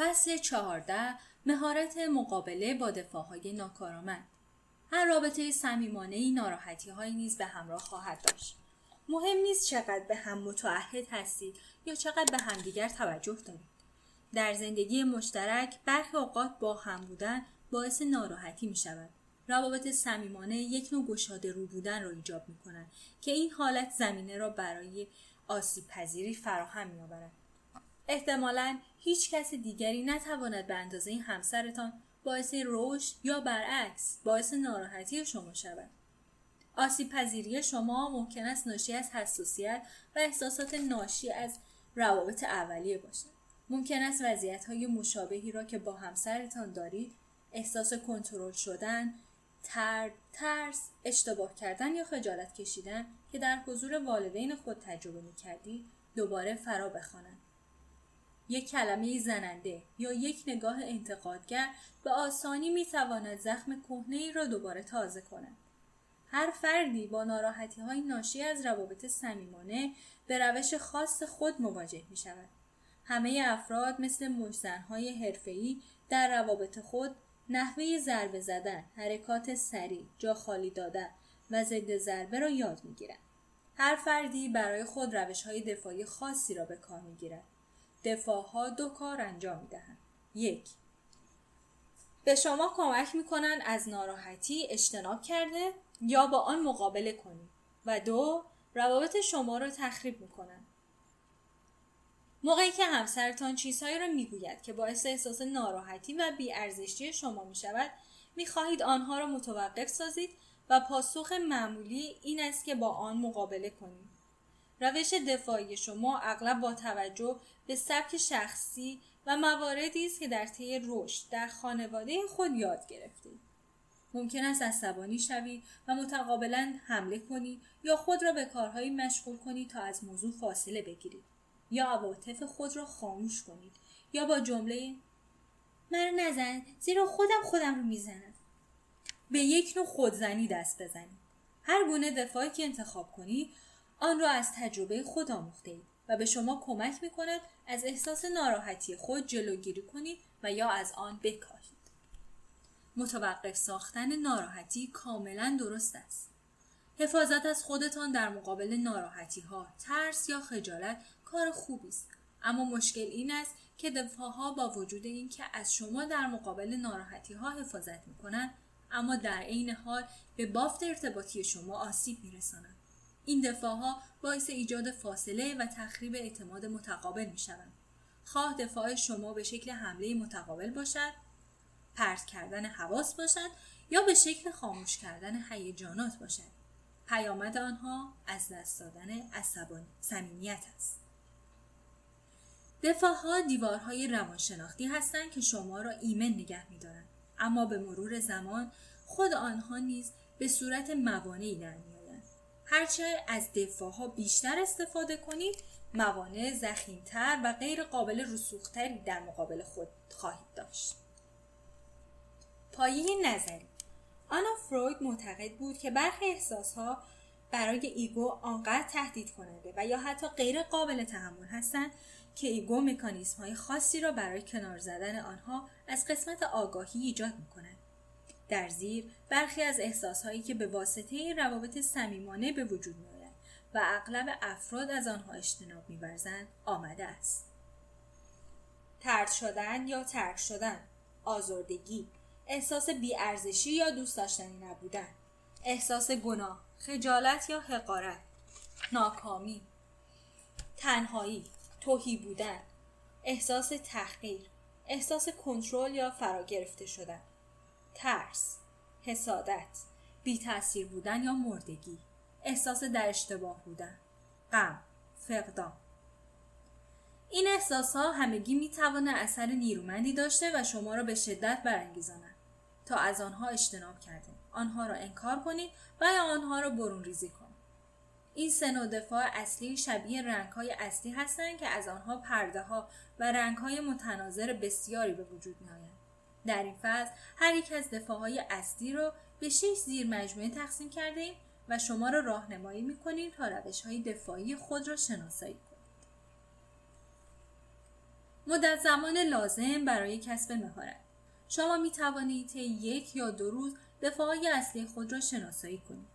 فصل چهارده مهارت مقابله با دفاعهای ناکارآمد. هر رابطه صمیمانه ای ناراحتی های نیز به همراه خواهد داشت. مهم نیست چقدر به هم متعهد هستید یا چقدر به همدیگر توجه دارید. در زندگی مشترک برخی اوقات با هم بودن باعث ناراحتی می شود روابط صمیمانه یک نوع گشاده رو بودن را ایجاب می کنند که این حالت زمینه را برای آسیب پذیری فراهم می آورد. احتمالا هیچ کس دیگری نتواند به اندازه این همسرتان باعث رشد یا برعکس باعث ناراحتی شما شود. آسیب پذیری شما ممکن است ناشی از حساسیت و احساسات ناشی از روابط اولیه باشد. ممکن است وضعیت های مشابهی را که با همسرتان دارید احساس کنترل شدن، ترد، ترس، اشتباه کردن یا خجالت کشیدن که در حضور والدین خود تجربه می کردی دوباره فرا بخوانند. یک کلمه زننده یا یک نگاه انتقادگر به آسانی می تواند زخم کهنه ای را دوباره تازه کند. هر فردی با ناراحتی های ناشی از روابط صمیمانه به روش خاص خود مواجه می شود. همه افراد مثل مجزنهای حرفه‌ای در روابط خود نحوه ضربه زدن، حرکات سریع، جا خالی دادن و ضد ضربه را یاد می‌گیرند. هر فردی برای خود روش های دفاعی خاصی را به کار می‌گیرد. دفاع ها دو کار انجام می دهند. یک به شما کمک می‌کنن از ناراحتی اجتناب کرده یا با آن مقابله کنید و دو روابط شما را تخریب می‌کنند موقعی که همسرتان چیزهایی را می‌گوید که باعث احساس ناراحتی و بیارزشی شما می شود می خواهید آنها را متوقف سازید و پاسخ معمولی این است که با آن مقابله کنید. روش دفاعی شما اغلب با توجه به سبک شخصی و مواردی است که در طی رشد در خانواده خود یاد گرفتید. ممکن است عصبانی شوید و متقابلا حمله کنید یا خود را به کارهایی مشغول کنید تا از موضوع فاصله بگیرید. یا عواطف خود را خاموش کنید یا با جمله من نزن زیرا خودم خودم رو می‌زنم به یک نوع خودزنی دست بزنید هر گونه دفاعی که انتخاب کنید آن را از تجربه خود آموخته اید و به شما کمک می کند از احساس ناراحتی خود جلوگیری کنید و یا از آن بکاهید. متوقف ساختن ناراحتی کاملا درست است. حفاظت از خودتان در مقابل ناراحتی ها، ترس یا خجالت کار خوبی است. اما مشکل این است که دفاعها با وجود اینکه از شما در مقابل ناراحتی ها حفاظت می کنند اما در عین حال به بافت ارتباطی شما آسیب می رسانند. این دفاعها باعث ایجاد فاصله و تخریب اعتماد متقابل می شوند. خواه دفاع شما به شکل حمله متقابل باشد، پرت کردن حواس باشد یا به شکل خاموش کردن هیجانات باشد. پیامد آنها از دست دادن عصبانی صمیمیت است. دفاعها دیوارهای روانشناختی هستند که شما را ایمن نگه میدارند اما به مرور زمان خود آنها نیز به صورت موانعی در هرچه از دفاعها بیشتر استفاده کنید موانع زخیمتر و غیر قابل رسوختری در مقابل خود خواهید داشت پایه نظری آنا فروید معتقد بود که برخی احساسها برای ایگو آنقدر تهدید کننده و یا حتی غیر قابل تحمل هستند که ایگو مکانیسم های خاصی را برای کنار زدن آنها از قسمت آگاهی ایجاد می کند. در زیر برخی از احساس هایی که به واسطه روابط صمیمانه به وجود می آید و اغلب افراد از آنها اجتناب میورزند آمده است. ترد شدن یا ترک شدن، آزردگی، احساس بیارزشی یا دوست داشتنی نبودن، احساس گناه، خجالت یا حقارت، ناکامی، تنهایی، توهی بودن احساس تحقیر احساس کنترل یا فرا گرفته شدن ترس حسادت بی تاثیر بودن یا مردگی احساس در اشتباه بودن غم فقدان. این احساس ها همگی می توانه اثر نیرومندی داشته و شما را به شدت برانگیزانند. تا از آنها اجتناب کرده آنها را انکار کنید و یا آنها را برون ریزی کنید این سه نوع دفاع اصلی شبیه رنگ های اصلی هستند که از آنها پرده ها و رنگ های متناظر بسیاری به وجود می آیند. در این فصل هر یک از دفاع های اصلی را به شش زیر مجموعه تقسیم کرده ایم و شما را راهنمایی می کنیم تا روش های دفاعی خود را شناسایی کنید. مدت زمان لازم برای کسب مهارت. شما می توانید طی یک یا دو روز دفاعی اصلی خود را شناسایی کنید.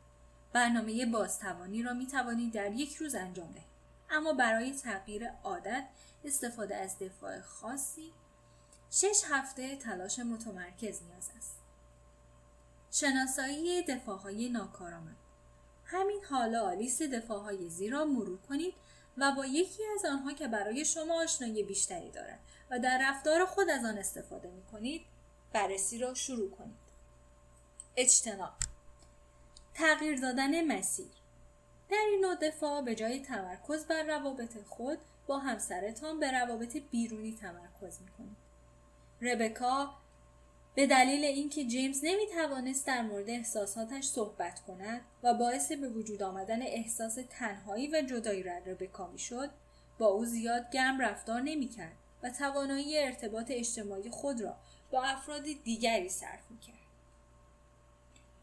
برنامه بازتوانی را می توانید در یک روز انجام دهید. اما برای تغییر عادت استفاده از دفاع خاصی شش هفته تلاش متمرکز نیاز است شناسایی دفاعهای ناکارآمد همین حالا لیست دفاعهای زیرا مرور کنید و با یکی از آنها که برای شما آشنایی بیشتری دارد و در رفتار خود از آن استفاده می کنید بررسی را شروع کنید. اجتناب تغییر دادن مسیر در این نوع دفاع به جای تمرکز بر روابط خود با همسرتان به روابط بیرونی تمرکز می کنید. ربکا به دلیل اینکه جیمز نمی توانست در مورد احساساتش صحبت کند و باعث به وجود آمدن احساس تنهایی و جدایی را ربکا می شد با او زیاد گرم رفتار نمی کرد و توانایی ارتباط اجتماعی خود را با افراد دیگری صرف می کرد.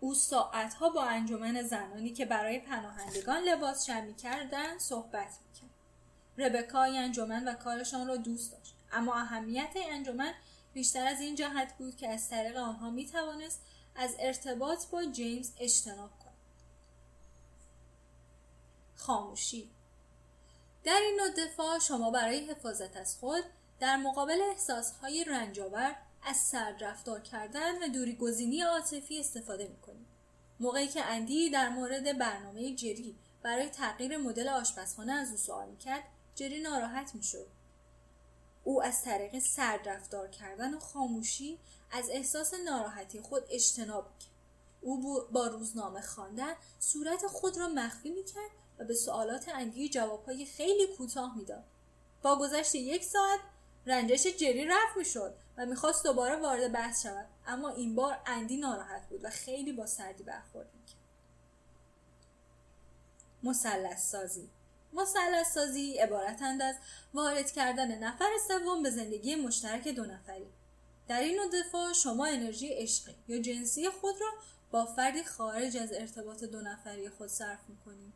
او ساعتها با انجمن زنانی که برای پناهندگان لباس شمی کردن صحبت می کرد. ربکا انجمن و کارشان را دوست داشت اما اهمیت انجمن بیشتر از این جهت بود که از طریق آنها می توانست از ارتباط با جیمز اجتناب کند. خاموشی در این نوع دفاع شما برای حفاظت از خود در مقابل احساسهای رنجاور از سرد رفتار کردن و دوری گزینی عاطفی استفاده می کنید. موقعی که اندی در مورد برنامه جری برای تغییر مدل آشپزخانه از او سوال کرد جری ناراحت می‌شد او از طریق سرد رفتار کردن و خاموشی از احساس ناراحتی خود اجتناب کرد. او با روزنامه خواندن صورت خود را مخفی می‌کرد و به سوالات اندی جوابهای خیلی کوتاه می‌داد. با گذشت یک ساعت رنجش جری رفت می‌شد و می‌خواست دوباره وارد بحث شود. اما این بار اندی ناراحت بود و خیلی با سردی برخورد می‌کرد. مثلث سازی مثلث سازی عبارتند از وارد کردن نفر سوم به زندگی مشترک دو نفری. در این نوع دفاع شما انرژی عشقی یا جنسی خود را با فردی خارج از ارتباط دو نفری خود صرف می‌کنید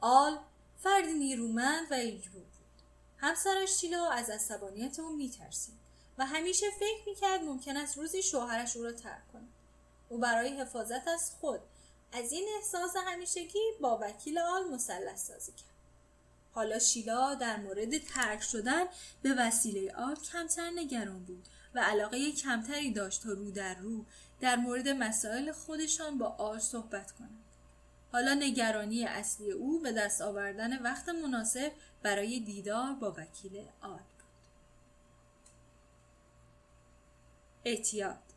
آل فردی نیرومند و ایجبو بود. همسرش شیلا از عصبانیت او میترسید و همیشه فکر می‌کرد ممکن است روزی شوهرش او را ترک کند. او برای حفاظت از خود از این احساس همیشگی با وکیل آل مثلث سازی کرد. حالا شیلا در مورد ترک شدن به وسیله آب کمتر نگران بود و علاقه کمتری داشت تا رو در رو در مورد مسائل خودشان با آر صحبت کنند. حالا نگرانی اصلی او به دست آوردن وقت مناسب برای دیدار با وکیل آل بود. اعتیاد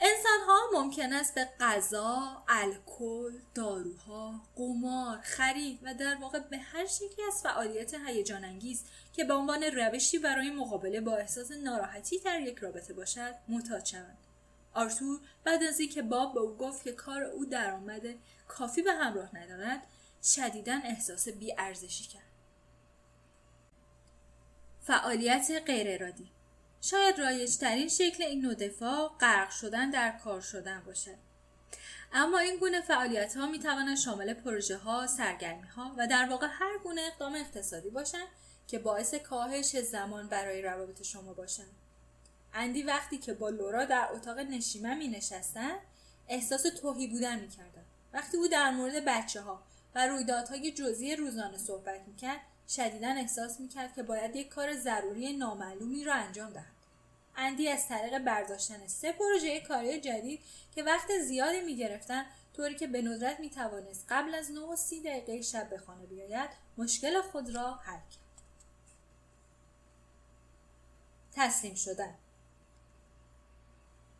انسان ها ممکن است به غذا، الکل، داروها، قمار، خرید و در واقع به هر شکلی از فعالیت هیجان انگیز که به عنوان روشی برای مقابله با احساس ناراحتی در یک رابطه باشد معتاد شوند. آرتور بعد از اینکه باب به او گفت که کار او درآمد کافی به همراه ندارد شدیدا احساس بیارزشی کرد فعالیت غیر ارادی شاید رایجترین شکل این نوع دفاع غرق شدن در کار شدن باشد اما این گونه فعالیت ها می توانند شامل پروژه ها، سرگرمی ها و در واقع هر گونه اقدام اقتصادی باشند که باعث کاهش زمان برای روابط شما باشند. اندی وقتی که با لورا در اتاق نشیمه می نشستن احساس توهی بودن می کردن. وقتی او در مورد بچه ها و رویدادهای جزئی روزانه صحبت می کرد شدیدا احساس می کرد که باید یک کار ضروری نامعلومی را انجام دهد. اندی از طریق برداشتن سه پروژه کاری جدید که وقت زیادی می گرفتن طوری که به ندرت می توانست قبل از 9 و 30 دقیقه شب به خانه بیاید مشکل خود را حل کرد. تسلیم شدن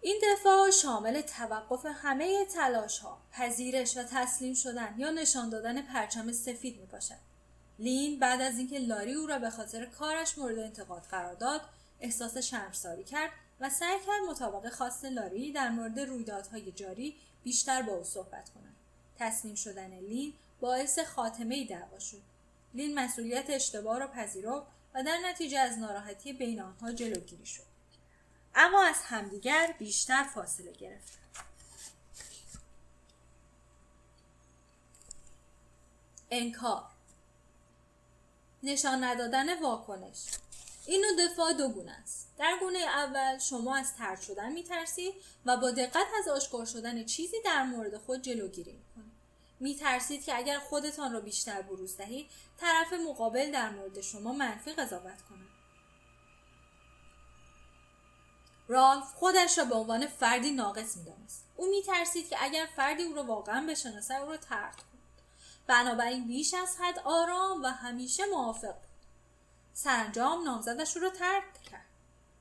این دفاع شامل توقف همه تلاش ها، پذیرش و تسلیم شدن یا نشان دادن پرچم سفید می باشد. لین بعد از اینکه لاری او را به خاطر کارش مورد انتقاد قرار داد، احساس شرمساری کرد و سعی کرد مطابق خواست لاری در مورد رویدادهای جاری بیشتر با او صحبت کند. تسلیم شدن لین باعث خاتمه دعوا شد. لین مسئولیت اشتباه را پذیرفت و در نتیجه از ناراحتی بین آنها جلوگیری شد. اما از همدیگر بیشتر فاصله گرفت. انکار نشان ندادن واکنش. این نوع دفاع دو گونه است. در گونه اول شما از ترد شدن میترسید و با دقت از آشکار شدن چیزی در مورد خود جلوگیری می‌کنید میترسید که اگر خودتان را بیشتر بروز دهید طرف مقابل در مورد شما منفی قضاوت کند. رالف خودش را به عنوان فردی ناقص می‌دانست. او میترسید که اگر فردی او را واقعا بشناسد او را ترد کند. بنابراین بیش از حد آرام و همیشه موافق بود. سرانجام نامزدش او را ترک کرد.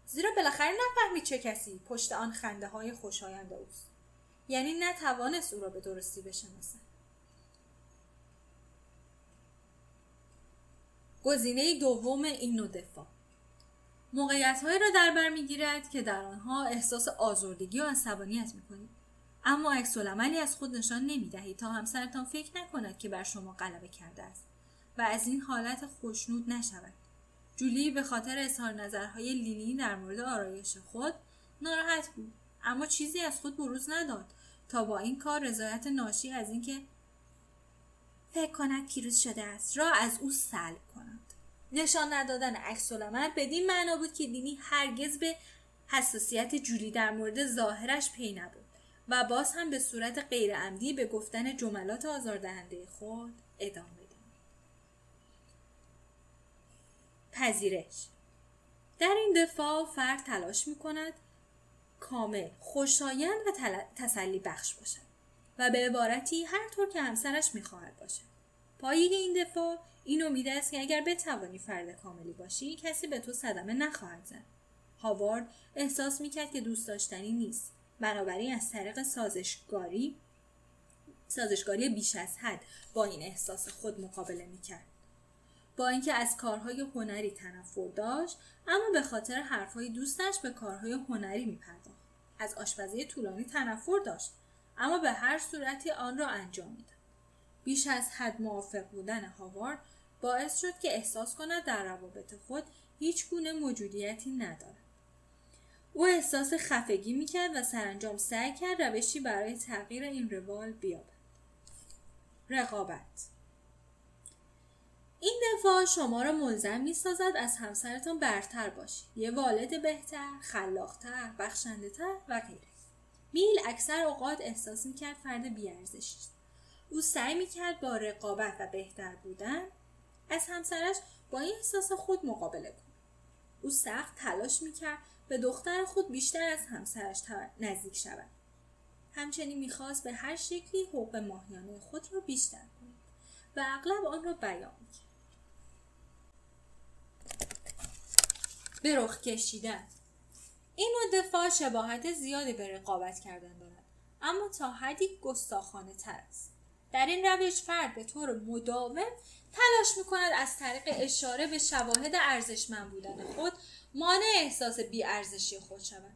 زیرا بالاخره نفهمید چه کسی پشت آن خنده های خوشایند اوست. یعنی نتوانست او را به درستی بشناسد. گزینه دوم این نوع دفاع. موقعیت را در بر می‌گیرد که در آنها احساس آزردگی و عصبانیت می‌کنید. اما عکس عملی از خود نشان نمی‌دهید تا همسرتان فکر نکند که بر شما غلبه کرده است و از این حالت خوشنود نشود جولی به خاطر اظهار نظرهای لیلی در مورد آرایش خود ناراحت بود اما چیزی از خود بروز نداد تا با این کار رضایت ناشی از اینکه فکر کند پیروز شده است را از او سلب کند. نشان ندادن عکس بدین معنا بود که دینی هرگز به حساسیت جولی در مورد ظاهرش پی نبود. و باز هم به صورت غیرعمدی به گفتن جملات آزاردهنده خود ادامه داد پذیرش. در این دفاع فرد تلاش می کند کامل خوشایند و تسلی بخش باشد و به عبارتی هر طور که همسرش می‌خواهد باشد. پایه این دفاع این امید است که اگر بتوانی فرد کاملی باشی کسی به تو صدمه نخواهد زد. هاوارد احساس می‌کرد که دوست داشتنی نیست. بنابراین از طریق سازشگاری سازشگاری بیش از حد با این احساس خود مقابله می‌کرد. با اینکه از کارهای هنری تنفر داشت اما به خاطر حرفهای دوستش به کارهای هنری میپرداخت. از آشپزی طولانی تنفر داشت اما به هر صورتی آن را انجام می‌داد. بیش از حد موافق بودن هاوارد باعث شد که احساس کند در روابط خود هیچ گونه موجودیتی ندارد. او احساس خفگی می‌کرد و سرانجام سعی کرد روشی برای تغییر این روال بیابد. رقابت این دفاع شما را ملزم می سازد از همسرتان برتر باشید. یه والد بهتر، خلاقتر، بخشندهتر و غیره. میل اکثر اوقات احساس می‌کرد فرد بیارزشی. او سعی می‌کرد با رقابت و بهتر بودن از همسرش با این احساس خود مقابله کند او سخت تلاش می‌کرد به دختر خود بیشتر از همسرش نزدیک شود. همچنین می‌خواست به هر شکلی حقوق ماهیانه خود را بیشتر کند و اغلب آن را بیان می‌کرد به رخ کشیدن. این نوع دفاع شباهت زیادی به رقابت کردن دارد اما تا حدی گستاخانه تر است. در این روش فرد به طور مداوم تلاش می کند از طریق اشاره به شواهد ارزشمند بودن خود مانع احساس بیارزشی خود شود.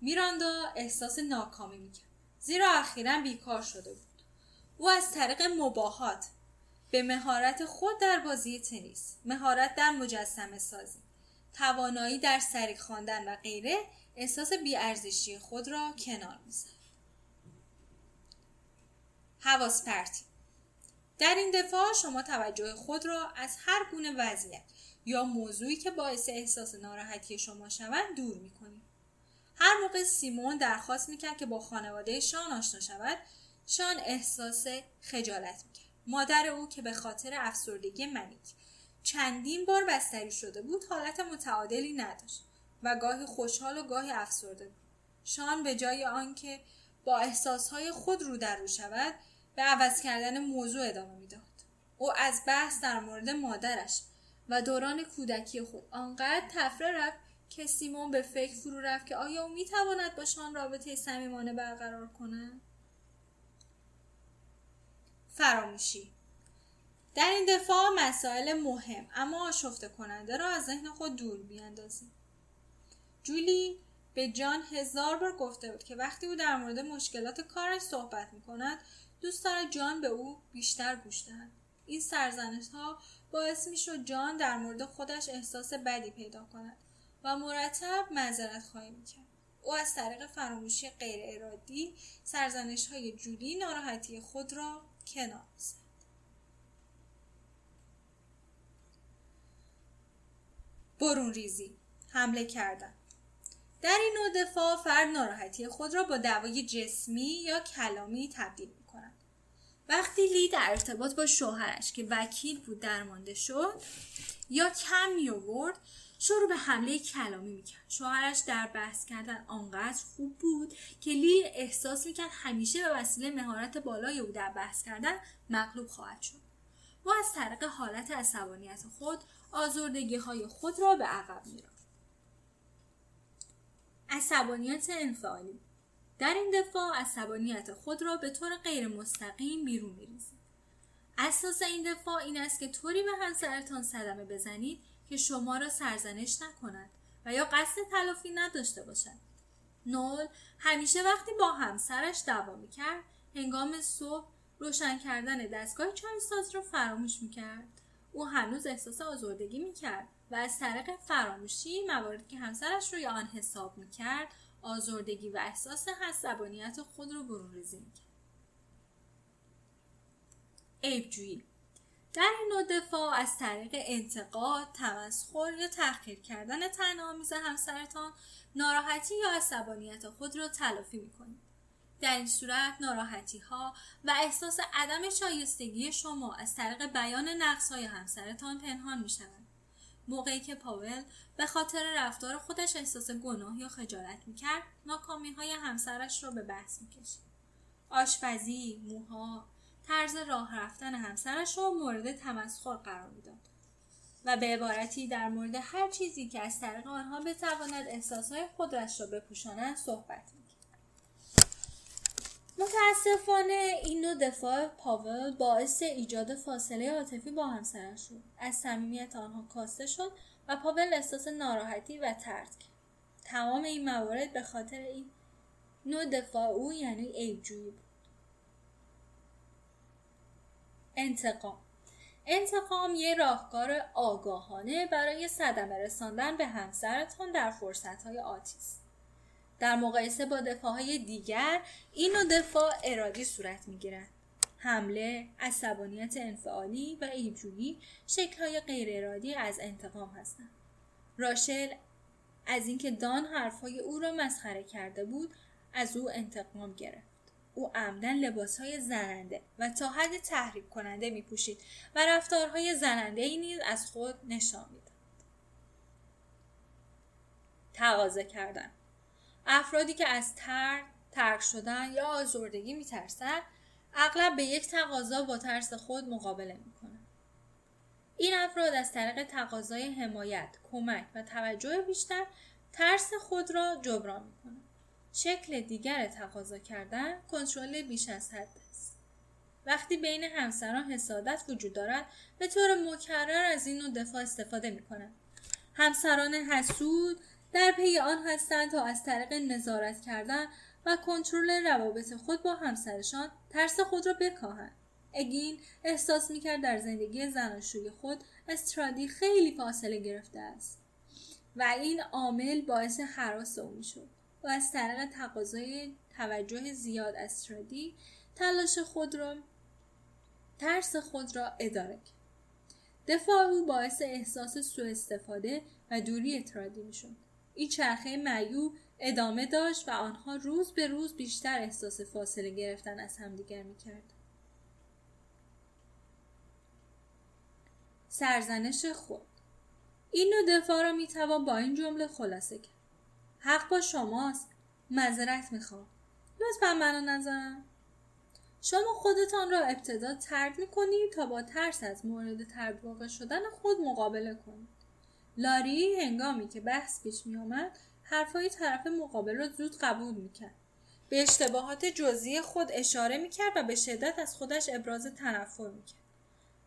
میراندا احساس ناکامی می‌کرد زیرا اخیرا بیکار شده بود. او از طریق مباهات به مهارت خود در بازی تنیس مهارت در مجسمه سازی توانایی در سریع خواندن و غیره احساس بیارزشی خود را کنار می‌زد. حواس پرتی. در این دفاع شما توجه خود را از هر گونه وضعیت یا موضوعی که باعث احساس ناراحتی شما شود دور می کنید. هر موقع سیمون درخواست می‌کرد که با خانواده شان آشنا شود شان احساس خجالت می‌کرد. مادر او که به خاطر افسردگی منیک چندین بار بستری شده بود حالت متعادلی نداشت و گاهی خوشحال و گاهی افسرده بود. شان به جای آنکه با احساسهای خود رو در رو شود به عوض کردن موضوع ادامه می‌داد. او از بحث در مورد مادرش و دوران کودکی خود آنقدر تفره رفت که سیمون به فکر فرو رفت که آیا او می‌تواند با شان رابطه صمیمانه برقرار کند؟ فراموشی. در این دفاع مسائل مهم اما آشفته کننده را از ذهن خود دور بیاندازیم. جولی به جان هزار بار گفته بود که وقتی او در مورد مشکلات کارش صحبت می کند دوست دارد جان به او بیشتر گوش دهد این سرزنش ها باعث می شد جان در مورد خودش احساس بدی پیدا کند و مرتب معذرت خواهی می کرد. او از طریق فراموشی غیر ارادی سرزنش های جولی ناراحتی خود را کنار زد. برون ریزی حمله کردن در این نوع دفاع فرد ناراحتی خود را با دعوای جسمی یا کلامی تبدیل. وقتی لی در ارتباط با شوهرش که وکیل بود درمانده شد یا کم می آورد شروع به حمله کلامی می‌کرد. شوهرش در بحث کردن آنقدر خوب بود که لی احساس می‌کرد همیشه به وسیله مهارت بالای او در بحث کردن مغلوب خواهد شد. و از طریق حالت عصبانیت خود آزردگی های خود را به عقب می‌رفت. عصبانیت انفعالی در این دفاع عصبانیت خود را به طور غیر مستقیم بیرون میریزید. اساس این دفاع این است که طوری به همسرتان صدمه بزنید که شما را سرزنش نکند و یا قصد تلافی نداشته باشد. نول همیشه وقتی با همسرش دعوا می‌کرد هنگام صبح روشن کردن دستگاه چای ساز را فراموش می‌کرد. او هنوز احساس آزردگی می‌کرد و از طریق فراموشی مواردی که همسرش روی آن حساب می‌کرد آزردگی و احساس عصبانیت خود را برون ریزی می‌کرد عیبجویی در این نوع دفاع از طریق انتقاد تمسخر یا تحقیر کردن تنامیز همسرتان ناراحتی یا عصبانیت خود را تلافی می‌کنید. در این صورت ناراحتی ها و احساس عدم شایستگی شما از طریق بیان نقص های همسرتان پنهان می. موقعی که پاول به خاطر رفتار خودش احساس گناه یا خجالت می کرد ناکامی های همسرش را به بحث می کشید. آشپزی، موها، طرز راه رفتن همسرش را مورد تمسخر قرار می‌داد و به عبارتی در مورد هر چیزی که از طریق آنها بتواند احساسهای خودش را بپوشاند صحبت می‌کرد متاسفانه این نوع دفاع پاول باعث ایجاد فاصله عاطفی با همسرش شد. از صمیمیت آنها کاسته شد و پاول احساس ناراحتی و ترد کرد تمام این موارد به خاطر این نوع دفاع او یعنی عیبجویی بود. انتقام. انتقام یه راهکار آگاهانه برای صدمه رساندن به همسرتان در فرصتهای آتی است در مقایسه با دفاعهای دیگر این نوع دفاع ارادی صورت می‌گیرد حمله عصبانیت انفعالی و ایبجویی شکلهای غیر ارادی از انتقام هستند. راشل از اینکه دان حرفهای او را مسخره کرده بود از او انتقام گرفت. او عمدن لباس های زننده و تا حد تحریک کننده می پوشید و رفتارهای زننده ای نیز از خود نشان می‌داد. تقاضا کردن. افرادی که از ترک ترک شدن یا آزردگی میترسند اغلب به یک تقاضا با ترس خود مقابله می‌کنند این افراد از طریق تقاضای حمایت کمک و توجه بیشتر ترس خود را جبران می‌کنند شکل دیگر تقاضا کردن کنترل بیش از حد است. وقتی بین همسران حسادت وجود دارد به طور مکرر از این نوع دفاع استفاده می کنند همسران حسود در پی آن هستند تا از طریق نظارت کردن و کنترل روابط خود با همسرشان ترس خود را بکاهند. اگین احساس می‌کرد در زندگی زناشوی خود استرادی خیلی فاصله گرفته است و این عامل باعث حراس او می‌شد و از طریق تقاضای توجه زیاد از ترادی تلاش خود را ترس خود را اداره کرد. دفاع او باعث احساس سوء استفاده و دوری ترادی می‌شد. این چرخه معیوب ادامه داشت و آنها روز به روز بیشتر احساس فاصله گرفتن از همدیگر می‌کرد. سرزنش خود. این نوع دفاع را می‌توان با این جمله خلاصه کرد. حق با شماست. مذرت می‌خوام. لطفا منو نزن شما خودتان را ابتدا ترد می‌کنید تا با ترس از مورد ترد واقع شدن خود مقابله کنید. لاری هنگامی که بحث پیش میآمد حرفهای طرف مقابل را زود قبول می‌کرد. به اشتباهات جزئی خود اشاره می‌کرد و به شدت از خودش ابراز تنفر می‌کرد.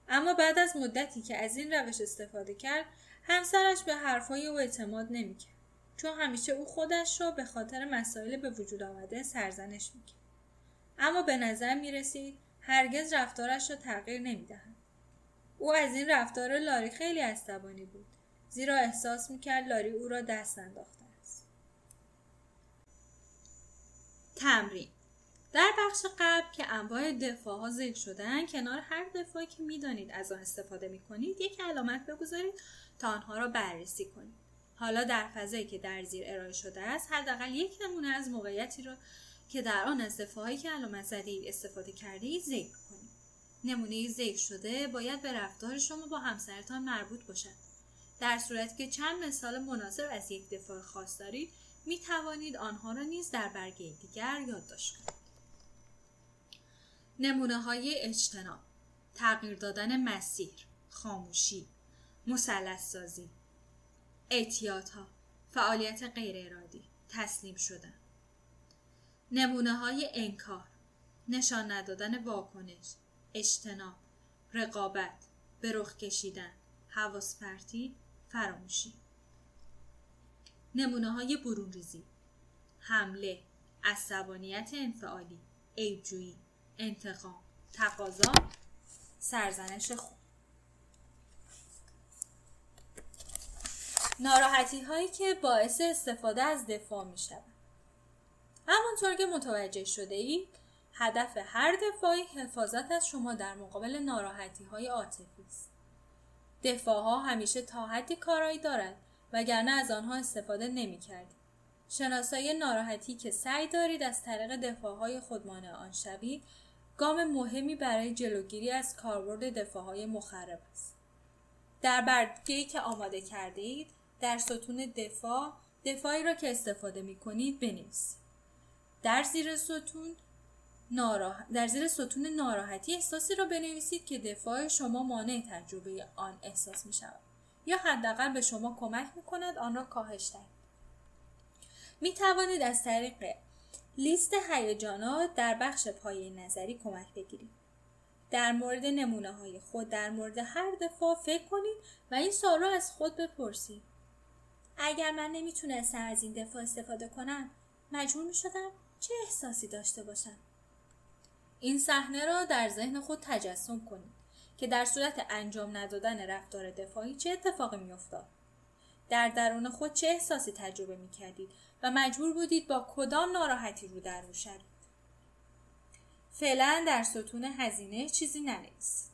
اما بعد از مدتی که از این روش استفاده کرد همسرش به حرفهای او اعتماد نمی‌کرد. چون همیشه او خودش را به خاطر مسائل به وجود آمده سرزنش می‌کرد. اما به نظر می رسید هرگز رفتارش را تغییر نمی دهد. او از این رفتار لاری خیلی عصبانی بود. زیرا احساس می کرد لاری او را دست انداخته است. تمرین. در بخش قبل که انواع دفاع ها ذکر شدن کنار هر دفاعی که می‌دانید از آن استفاده می کنید یک علامت بگذارید تا آنها را بررسی کنید. حالا در فضایی که در زیر ارائه شده است حداقل یک نمونه از موقعیتی را که در آن از دفاعهایی که علامت زدید استفاده کرده ذکر کنید. نمونه ذکر شده باید به رفتار شما با همسرتان مربوط باشد. در صورتی که چند مثال مناسب از یک دفاع خاص دارید می توانید آنها را نیز در برگه دیگر یادداشت کنید. نمونه های اجتناب تغییر دادن مسیر خاموشی مسلس سازی اعتیاط ها فعالیت غیر ارادی تسلیم شدن. نمونه های انکار نشان ندادن واکنش اجتناب رقابت به رخ کشیدن حواس پرتی فراموشی نمونه های برون ریزی حمله عصبانیت انفعالی عیبجویی انتقام تقاضا سرزنش خود ناراحتی هایی که باعث استفاده از دفاع می شود. همانطور که متوجه شده اید هدف هر دفاعی حفاظت از شما در مقابل ناراحتی های عاطفی است. دفاع ها همیشه تا حدی کارایی دارد وگرنه از آنها استفاده نمی کردید. شناسایی ناراحتی که سعی دارید از طریق دفاع های خودمانع آن شوید گام مهمی برای جلوگیری از کاربرد دفاع های مخرب است. در برگه که آماده کرده اید در ستون دفاع دفاعی را که استفاده می کنید بنویسید. در زیر ستون ناراح... در زیر ستون ناراحتی احساسی را بنویسید که دفاع شما مانع تجربه آن احساس می شود یا حداقل به شما کمک می کند آن را کاهش دهید. می توانید از طریق لیست هیجانات در بخش پایه نظری کمک بگیرید. در مورد نمونه های خود در مورد هر دفاع فکر کنید و این سال را از خود بپرسید. اگر من نمی‌تونستم از این دفاع استفاده کنم مجبور می شدم چه احساسی داشته باشم؟ این صحنه را در ذهن خود تجسم کنید که در صورت انجام ندادن رفتار دفاعی چه اتفاقی میافتاد. در درون خود چه احساسی تجربه می کردید و مجبور بودید با کدام ناراحتی رو در شوید؟ فعلا در ستون هزینه چیزی ننویسید.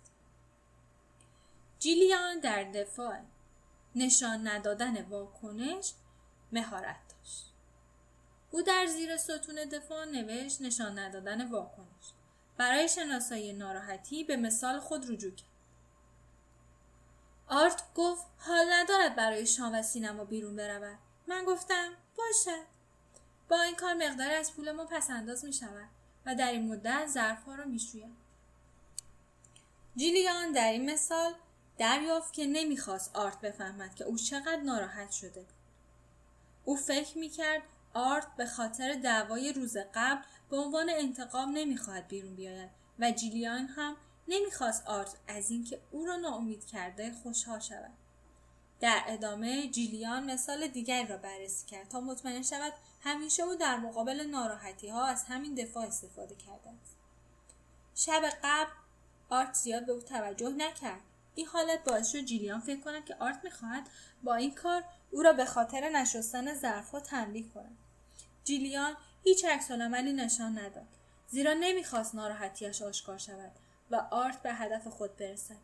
جیلیان در دفاع نشان ندادن واکنش مهارت داشت. او در زیر ستون دفاع نوشت نشان ندادن واکنش. برای شناسایی ناراحتی به مثال خود رجوع کرد آرت گفت حال ندارد برای شام و سینما بیرون برود من گفتم باشد با این کار مقداری از پول ما پس انداز می شود و در این مدت ظرف ها را می شویم. جیلیان در این مثال دریافت که نمی‌خواست آرت بفهمد که او چقدر ناراحت شده. او فکر می کرد آرت به خاطر دعوای روز قبل به عنوان انتقام نمی‌خواهد بیرون بیاید و جیلیان هم نمی‌خواست آرت از اینکه او را ناامید کرده خوشحال شود. در ادامه جیلیان مثال دیگری را بررسی کرد تا مطمئن شود همیشه او در مقابل ناراحتی ها از همین دفاع استفاده کرده است. شب قبل آرت زیاد به او توجه نکرد. این حالت باعث شد جیلیان فکر کند که آرت می‌خواهد با این کار او را به خاطر نشستن ظرفها تنبیه کند. جیلیان هیچ عکس عملی نشان نداد. زیرا نمی‌خواست ناراحتیش آشکار شود و آرت به هدف خود برسد.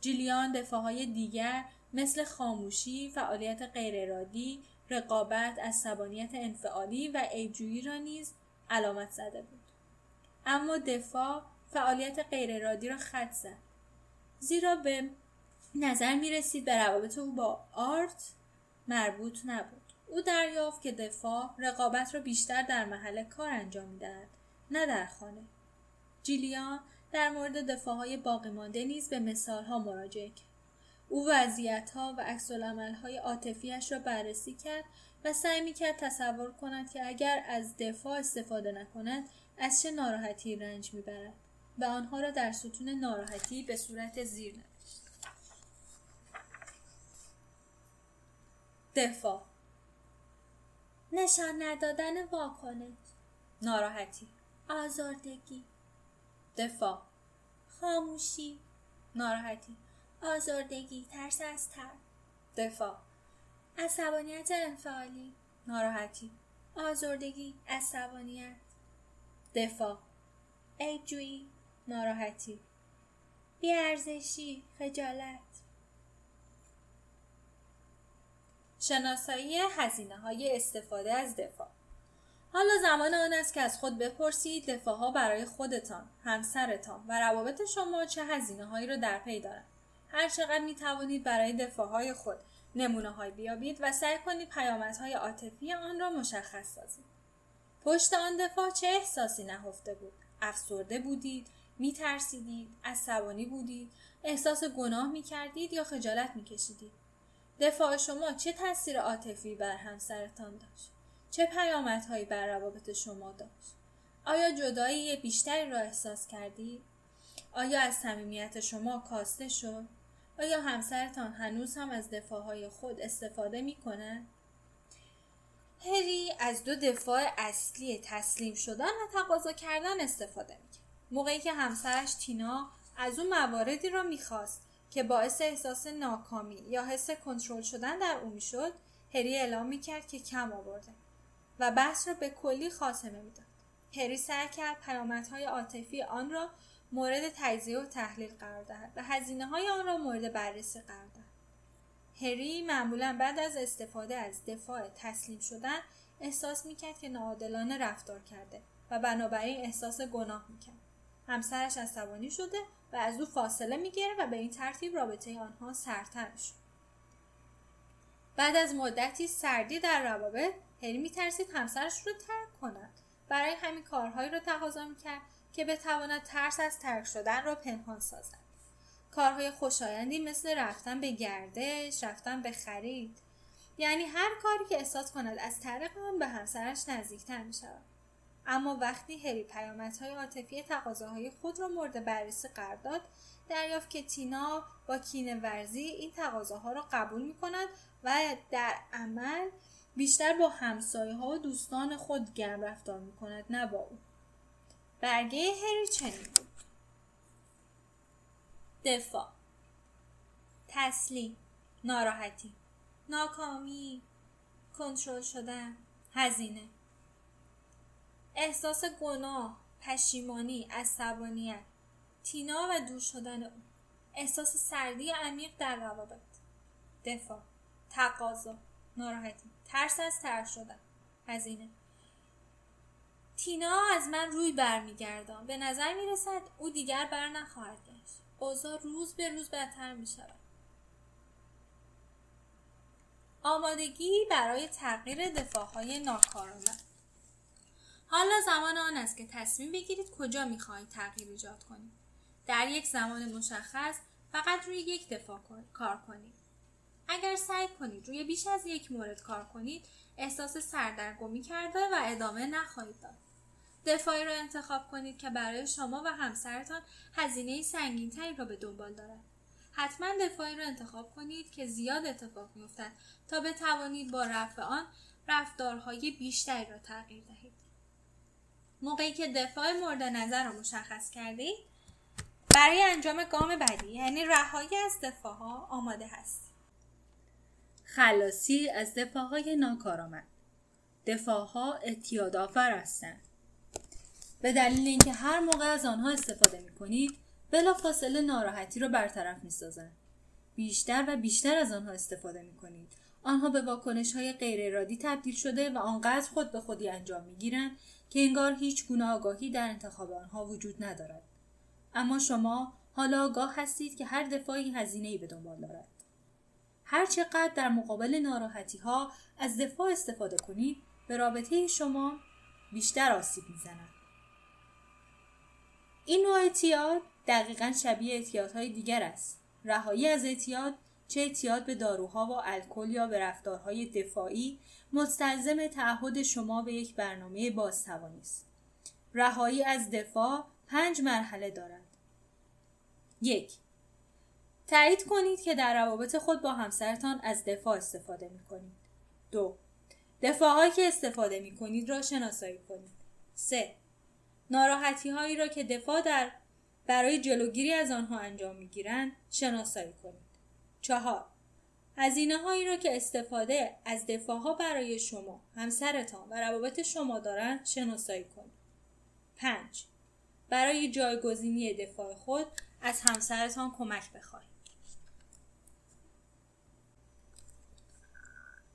جیلیان دفاعهای دیگر مثل خاموشی فعالیت غیرارادی رقابت عصبانیت انفعالی و عیبجویی را نیز علامت زده بود. اما دفاع فعالیت غیرارادی را خط زد. زیرا به نظر می رسید به روابط او با آرت مربوط نبود. او دریافت که دفاع رقابت را بیشتر در محل کار انجام می‌دهد نه در خانه. جیلیان در مورد دفاعهای باقی مانده نیز به مثالها مراجعه کرد. او ها و عکس های عاطفیاش را بررسی کرد و سعی می‌کرد تصور کند که اگر از دفاع استفاده نکند از چه ناراحتی رنج می‌برد و آنها را در ستون ناراحتی به صورت زیر نوشت دفاع نشان ندادن واکنش. ناراحتی. آزردگی. دفاع. خاموشی. ناراحتی. آزردگی ترس از تر. دفاع. عصبانیت انفعالی. ناراحتی. آزردگی عصبانیت. دفاع. عیبجویی. ناراحتی. بیارزشی خجالت. شناسایی هزینه های استفاده از دفاع حالا زمان آن است که از خود بپرسید دفاع ها برای خودتان، همسرتان و روابط شما چه هزینه هایی را در پی دارند. هر چقدر می توانید برای دفاع های خود نمونه های بیابید و سعی کنید پیامدهای عاطفی آن را مشخص سازید. پشت آن دفاع چه احساسی نهفته بود؟ افسرده بودید؟ می ترسیدید؟ عصبانی بودید؟ احساس گناه می کردید یا خجالت می کشیدید؟ دفاع شما چه تاثیر عاطفی بر همسرتان داشت؟ چه پیامدهایی بر روابط شما داشت؟ آیا جدایی بیشتری را احساس کردید؟ آیا از صمیمیت شما کاسته شد؟ آیا همسرتان هنوز هم از دفاعهای خود استفاده می؟ هری از دو دفاع اصلی تسلیم شدن و تقاضا کردن استفاده می‌کرد. موقعی که همسرش تینا از اون مواردی را می‌خواست که باعث احساس ناکامی یا حس کنترل شدن در او می‌شد هری اعلام می‌کرد که کم آورده و بحث را به کلی خاتمه می‌داد. هری سعی کرد پیامدهای عاطفی آن را مورد تجزیه و تحلیل قرار دهد و هزینه های آن را مورد بررسی قرار دهد. هری معمولا بعد از استفاده از دفاع تسلیم شدن احساس می‌کرد که ناعادلانه رفتار کرده و بنابراین احساس گناه می‌کرد. همسرش عصبانی شده و از او فاصله می‌گیره و به این ترتیب رابطه آنها سرتر می‌شد بعد از مدتی سردی در روابط هری میترسید همسرش رو ترک کند. برای همین کارهایی را تقاضا می‌کرد که بتواند ترس از ترک شدن را پنهان سازد. کارهای خوشایندی مثل رفتن به گردش رفتن به خرید یعنی هر کاری که احساس کند از طریق آن به همسرش نزدیکتر می شود. اما وقتی هری پیامدهای عاطفی تقاضاهای خود را مورد بررسی قرار داد دریافت که تینا با کینه ورزی این تقاضاها را قبول می کند و در عمل بیشتر با همسایه ها و دوستان خود گرم رفتار می کند نه با او. برگه هری چنین بود. دفاع. تسلیم. ناراحتی. ناکامی. کنترل شدن. هزینه. احساس گناه پشیمانی عصبانیت تینا و دور شدن او. احساس سردی عمیق در روابط. دفاع تقاضا ناراحتی ترس از تر شدن. هزینه. تینا از من روی برمیگردان. به نظر می‌رسد او دیگر بر نخواهد گشت. اوضاع روز به روز بدتر می شود. آمادگی برای تغییر دفاعهای ناکارآمد. حالا زمان آن است که تصمیم بگیرید کجا می‌خواهید تغییر ایجاد کنید. در یک زمان مشخص فقط روی یک دفاع کار کنید. اگر سعی کنید روی بیش از یک مورد کار کنید احساس سردرگمی کرده و ادامه نخواهید داد. دفاعی را انتخاب کنید که برای شما و همسرتان هزینه سنگینتری را به دنبال دارد. حتما دفاعی را انتخاب کنید که زیاد اتفاق میافتد تا بتوانید با رفع آن رفتارهای بیشتری را تغییر دهید. موقعی که دفاع مورد نظر را مشخص کردید برای انجام گام بعدی یعنی رهایی از دفاع ها آماده هست. خلاصی از دفاع های ناکارآمد. دفاع ها اتیادآور هستند. به دلیل اینکه هر موقع از آنها استفاده می کنید بلا فاصله ناراحتی را برطرف می سازن. بیشتر و بیشتر از آنها استفاده می کنید. آنها به واکنش های غیر ارادی تبدیل شده و آنقدر خود به خودی انجام می گیرند که انگار هیچ گونه آگاهی در انتخاب آنها وجود ندارد. اما شما حالا آگاه هستید که هر دفاعی هزینه به دنبال دارد. هر چقدر در مقابل ناراحتی ها از دفاع استفاده کنید به رابطه شما بیشتر آسیب می‌زند. این نوع اعتیاد دقیقا شبیه اعتیادهای دیگر است رهایی از اعتیاد چه اعتیاد به داروها و الکل یا به رفتارهای دفاعی مستلزم تعهد شما به یک برنامه بازتوانی است رهایی از دفاع پنج مرحله دارد یک تایید کنید که در روابط خود با همسرتان از دفاع استفاده می کنید. دو دفاعهایی که استفاده می کنید را شناسایی کنید. سه ناراحتی هایی را که دفاع در برای جلوگیری از آنها انجام می گیرند شناسایی کنید. چهار هزینه هایی را که استفاده از دفاع ها برای شما، همسرتان و روابط شما دارند شناسایی کنید. پنج برای جایگزینی دفاع خود از همسرتان کمک بخواهید.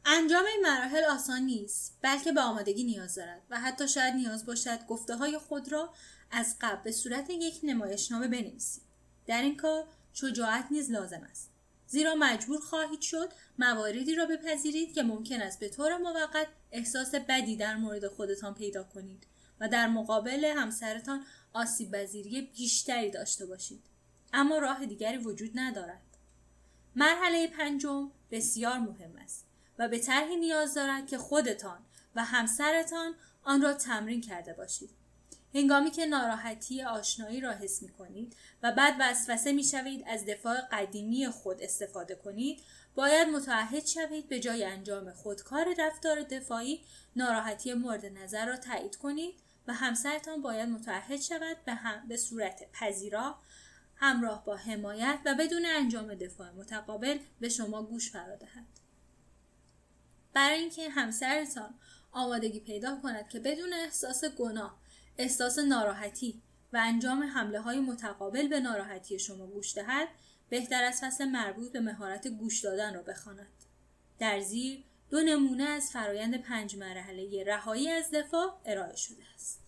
انجام این مراحل آسان نیست بلکه به آمادگی نیاز دارد و حتی شاید نیاز باشد گفته های خود را از قبل به صورت یک نمایشنامه بنویسید. در این کار شجاعت نیز لازم است. زیرا مجبور خواهید شد مواردی را بپذیرید که ممکن است به طور موقت احساس بدی در مورد خودتان پیدا کنید و در مقابل همسرتان آسیب پذیری بیشتری داشته باشید. اما راه دیگری وجود ندارد. مرحله پنجم بسیار مهم است و به طرحی نیاز دارد که خودتان و همسرتان آن را تمرین کرده باشید. هنگامی که ناراحتی آشنایی را حس می کنید و بعد وسوسه می شوید از دفاع قدیمی خود استفاده کنید باید متعهد شوید به جای انجام خودکار رفتار دفاعی ناراحتی مورد نظر را تایید کنید و همسرتان باید متعهد شود به, هم به صورت پذیرا همراه با حمایت و بدون انجام دفاع متقابل به شما گوش فرا دهد. برای اینکه همسرتان آمادگی پیدا کند که بدون احساس گناه احساس ناراحتی و انجام حمله های متقابل به ناراحتی شما گوش دهد بهتر از فصل مربوط به مهارت گوش دادن را بخواند. در زیر دو نمونه از فرایند پنج مرحله رهایی از دفاع ارائه شده است.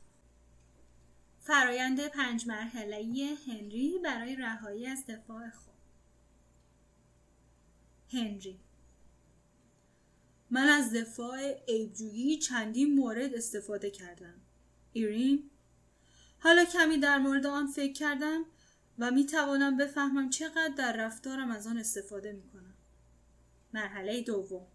فرایند پنج مرحله هنری برای رهایی از دفاع خود هنری من از دفاع عیبجویی چندین مورد استفاده کردم. ایرین حالا کمی در مورد آن فکر کردم و می توانم بفهمم چقدر در رفتارم از آن استفاده می کنم. مرحله دوم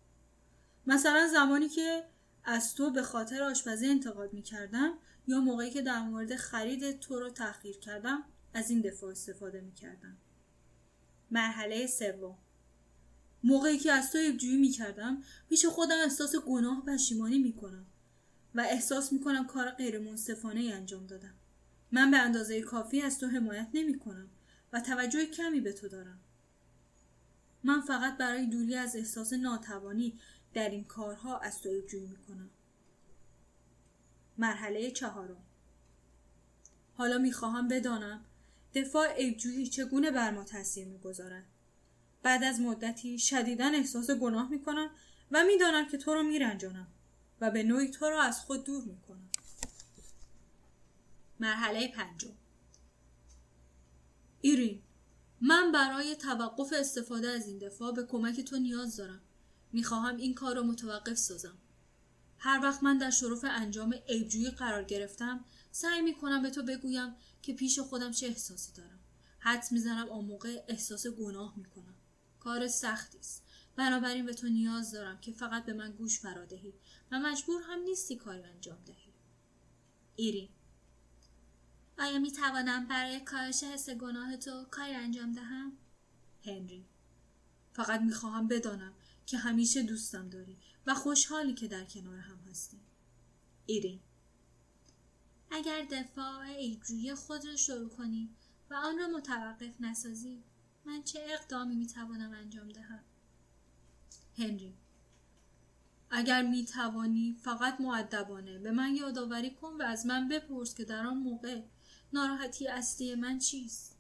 مثلا زمانی که از تو به خاطر آشپزی انتقاد می کردم یا موقعی که در مورد خرید تو رو تأخیر کردم از این دفاع استفاده می کردم. مرحله سوم موقعی که از تو ایبجویی می کردم پیش خودم احساس گناه و پشیمانی می کنم و احساس می کنم کار غیر منصفانه انجام دادم. من به اندازه کافی از تو حمایت نمی کنم و توجه کمی به تو دارم. من فقط برای دوری از احساس ناتوانی در این کارها از تو ایبجویی می کنم. مرحله چهارم حالا می‌خواهم بدانم دفاع عیبجویی چگونه بر ما تاثیر می‌گذارد بعد از مدتی شدیدا احساس گناه می‌کنم و می‌دانم که تو را میرنجانم و به نوعی تو را از خود دور می‌کنم. مرحله پنجم. ایرین من برای توقف استفاده از این دفاع به کمک تو نیاز دارم. می‌خواهم این کار را متوقف سازم. هر وقت من در شرف انجام عیبجویی قرار گرفتم سعی می‌کنم به تو بگویم که پیش خودم چه احساسی دارم. حد می‌زنم آن موقع احساس گناه می‌کنم. کار سختی است. بنابراین به تو نیاز دارم که فقط به من گوش فرا دهی و مجبور هم نیستی کاری انجام دهی. ایرین. آیا می توانم برای کاهش حس گناه تو کاری انجام دهم؟ هنری. فقط می‌خواهم بدانم که همیشه دوستم داری و خوشحالی که در کنار هم هستیم ایرین. اگر دفاع ایجوی خود را شروع کنی و آن را متوقف نسازی من چه اقدامی می‌توانم انجام دهم؟ هنری. اگر می توانی فقط معدبانه به من یادآوری کن و از من بپرس که در آن موقع ناراحتی اصلی من چیست.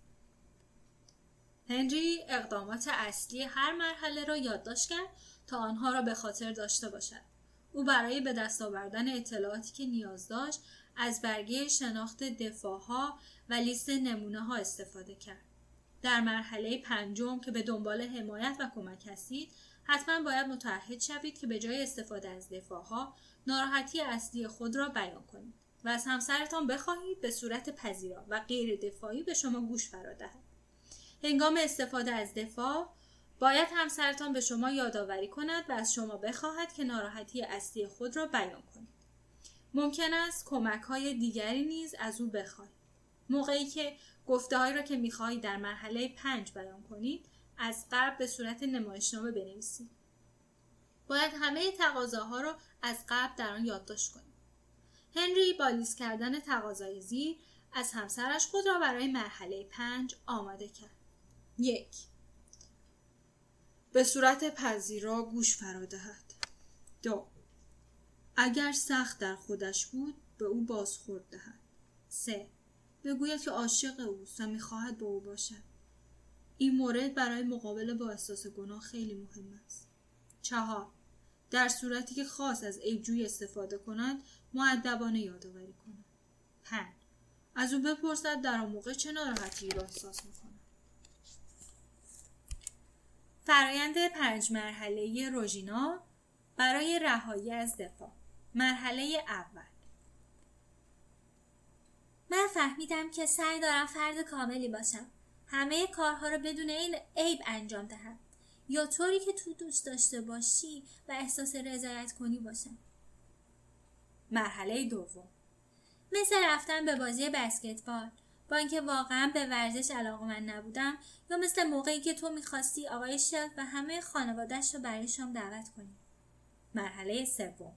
هنری اقدامات اصلی هر مرحله را یادداشت کرد تا آنها را به خاطر داشته باشد. او برای به دست آوردن اطلاعاتی که نیاز داشت از برگه شناخت دفاعها و لیست نمونه ها استفاده کرد. در مرحله پنجم که به دنبال حمایت و کمک هستید حتما باید متعهد شوید که به جای استفاده از دفاعها ناراحتی اصلی خود را بیان کنید و از همسرتان بخواهید به صورت پذیرا و غیر دفاعی به شما گوش فرا دهد. هنگام استفاده از دفاع باید همسرتان به شما یادآوری کند و از شما بخواهد که ناراحتی اصلی خود را بیان کنید. ممکن است کمک های دیگری نیز از او بخواهید. موقعی که گفته را که می‌خواهید در مرحله پنج بیان کنید از قبل به صورت نمایشنامه بنویسید باید همه تقاضاها را از قبل در آن یادداشت کنید هنری با لیست کردن تقاضای زیر از همسرش خود را برای مرحله پنج آماده کرد. یک. به صورت پذیرا گوش فرا دهد. دو. اگر سخت در خودش بود به او بازخورد دهد. سه. بگوید که عاشق اوست و می‌خواهد با او باشد. این مورد برای مقابله با احساس گناه خیلی مهم است. چهار در صورتی که خاص از عیبجویی استفاده کند معدبانه یادآوری کند. پنج از او بپرسد در آن موقع چه ناراحتی را احساس می‌کند. فرایند پنج مرحله روژینا برای رهایی از دفاع. مرحله اول. من فهمیدم که سعی دارم فرد کاملی باشم. همه کارها رو بدون این عیب انجام دهم. یا طوری که تو دوست داشته باشی و احساس رضایت کنی باشم مرحله دوم. مثل رفتن به بازی بسکتبال با اینکه واقعا به ورزش علاقه من نبودم یا مثل موقعی که تو می‌خواستی آقای شلف و همه خانوادش رو برای شام دعوت کنی. مرحله سوم.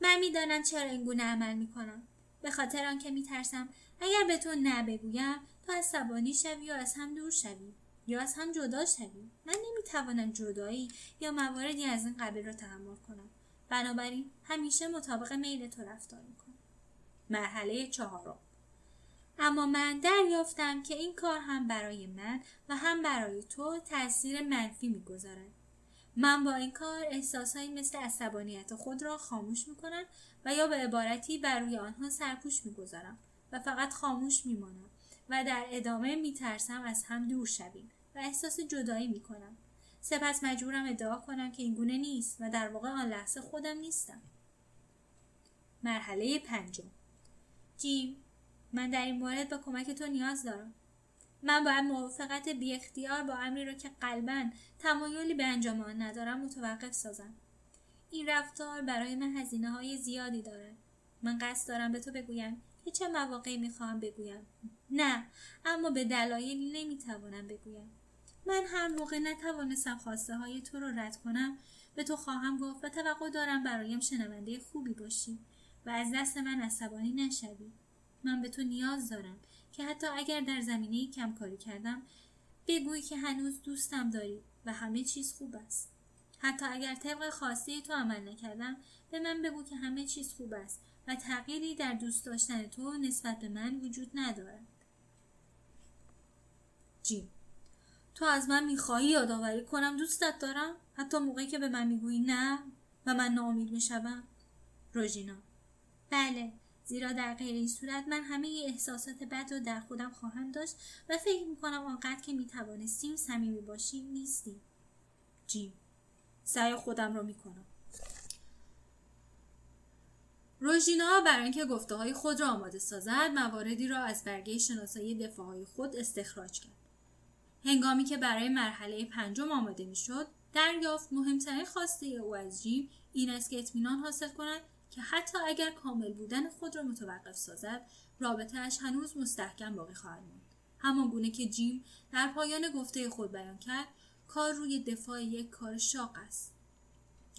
من می‌دانم چرا این گونه عمل می‌کنم. به خاطر آنکه میترسم اگر به تو نبگویم تو عصبانی شوی یا از هم دور شوی؟ یا از هم جدا شوی؟ من نمی‌توانم جدایی یا مواردی از این قبیل را تحمل کنم. بنابراین همیشه مطابق میل تو رفتار می‌کنم. مرحله چهارم. اما من دریافتم که این کار هم برای من و هم برای تو تاثیر منفی می‌گذارد. من با این کار احساسهایی مثل عصبانیت خود را خاموش می‌کنم و یا به عبارتی بر روی آنها سرپوش می‌گذارم و فقط خاموش میمانم. و در ادامه میترسم از هم دور شویم و احساس جدایی می‌کنم. سپس مجبورم ادعا کنم که این گونه نیست و در واقع آن لحظه خودم نیستم. مرحله پنجم. جیم من در این مورد به کمک تو نیاز دارم. من باید موافقت بی اختیار با امری را که قلبا تمایلی به انجام آن ندارم متوقف سازم. این رفتار برای من هزینه های زیادی دارد. من قصد دارم به تو بگویم که چه مواقعی می‌خواهم بگویم. نه اما به دلایلی نمی‌توانم بگویم. من هر موقع نتوانستم خواسته های تو را رد کنم به تو خواهم گفت و توقع دارم برایم شنونده خوبی باشی و از دست من عصبانی نشوی. من به تو نیاز دارم که حتی اگر در زمینه کم کاری کردم بگویی که هنوز دوستم داری و همه چیز خوب است. حتی اگر طبق خواسته تو عمل نکردم به من بگو که همه چیز خوب است و تغییری در دوست داشتن تو نسبت به من وجود ندارد. جیم تو از من می‌خواهی یادآوری کنم دوستت دارم. حتی موقعی که به من می‌گویی نه و من ناامید می‌شوم. روژینا. بله زیرا در غیر این صورت من همه احساسات بد رو در خودم خواهم داشت و فکر می‌کنم آنقدر که می‌توانستیم صمیمی باشیم نیستیم. جیم سعی خودم رو می‌کنم. روژینا برای اینکه گفته های خود را آماده سازد مواردی را از برگه شناسایی دفاع های خود استخراج کرد. هنگامی که برای مرحله پنجم آماده می‌شد دریافت مهمترین خواسته او از جیم این است که اطمینان حاصل کند که حتی اگر کامل بودن خود را متوقف سازد رابطهاش هنوز مستحکم باقی خواهد ماند همان گونه که جیم در پایان گفته خود بیان کرد کار روی دفاع یک کار شاق است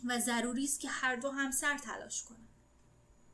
و ضروری است که هر دو هم سر تلاش کنند.